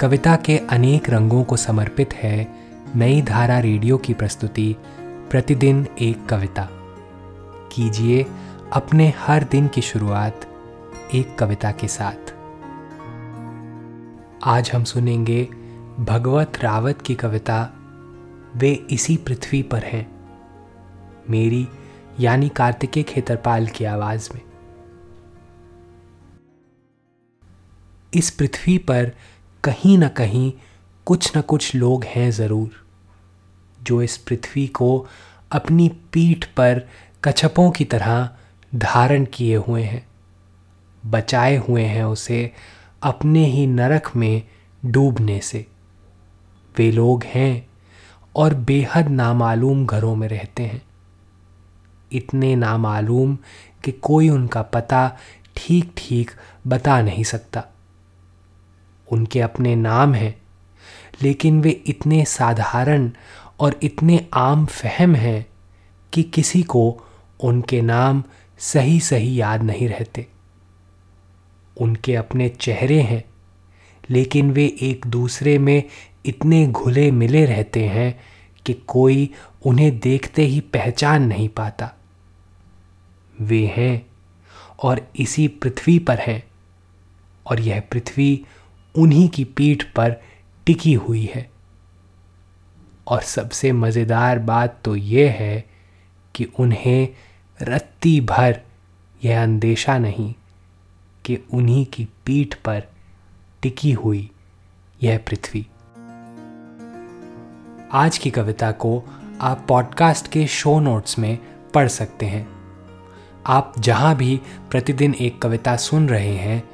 कविता के अनेक रंगों को समर्पित है नई धारा रेडियो की प्रस्तुति, प्रतिदिन एक कविता। कीजिए अपने हर दिन की शुरुआत एक कविता के साथ। आज हम सुनेंगे भगवत रावत की कविता, वे इसी पृथ्वी पर हैं। मेरी, यानी कार्तिकेय खेतरपाल की आवाज़ में। इस पृथ्वी पर कहीं ना कहीं कुछ न कुछ लोग हैं ज़रूर, जो इस पृथ्वी को अपनी पीठ पर कछपों की तरह धारण किए हुए हैं, बचाए हुए हैं उसे अपने ही नरक में डूबने से। वे लोग हैं और बेहद नामालूम घरों में रहते हैं। इतने नामालूम कि कोई उनका पता ठीक ठीक बता नहीं सकता। उनके अपने नाम हैं। लेकिन वे इतने साधारण और इतने आम फहम हैं कि किसी को उनके नाम सही सही याद नहीं रहते। उनके अपने चेहरे हैं, लेकिन वे एक दूसरे में इतने घुले मिले रहते हैं कि कोई उन्हें देखते ही पहचान नहीं पाता। वे हैं और इसी पृथ्वी पर हैं और यह पृथ्वी उन्हीं की पीठ पर टिकी हुई है। और सबसे मज़ेदार बात तो यह है कि उन्हें रत्ती भर यह अंदेशा नहीं कि उन्हीं की पीठ पर टिकी हुई यह पृथ्वी। आज की कविता को आप पॉडकास्ट के शो नोट्स में पढ़ सकते हैं। आप जहाँ भी प्रतिदिन एक कविता सुन रहे हैं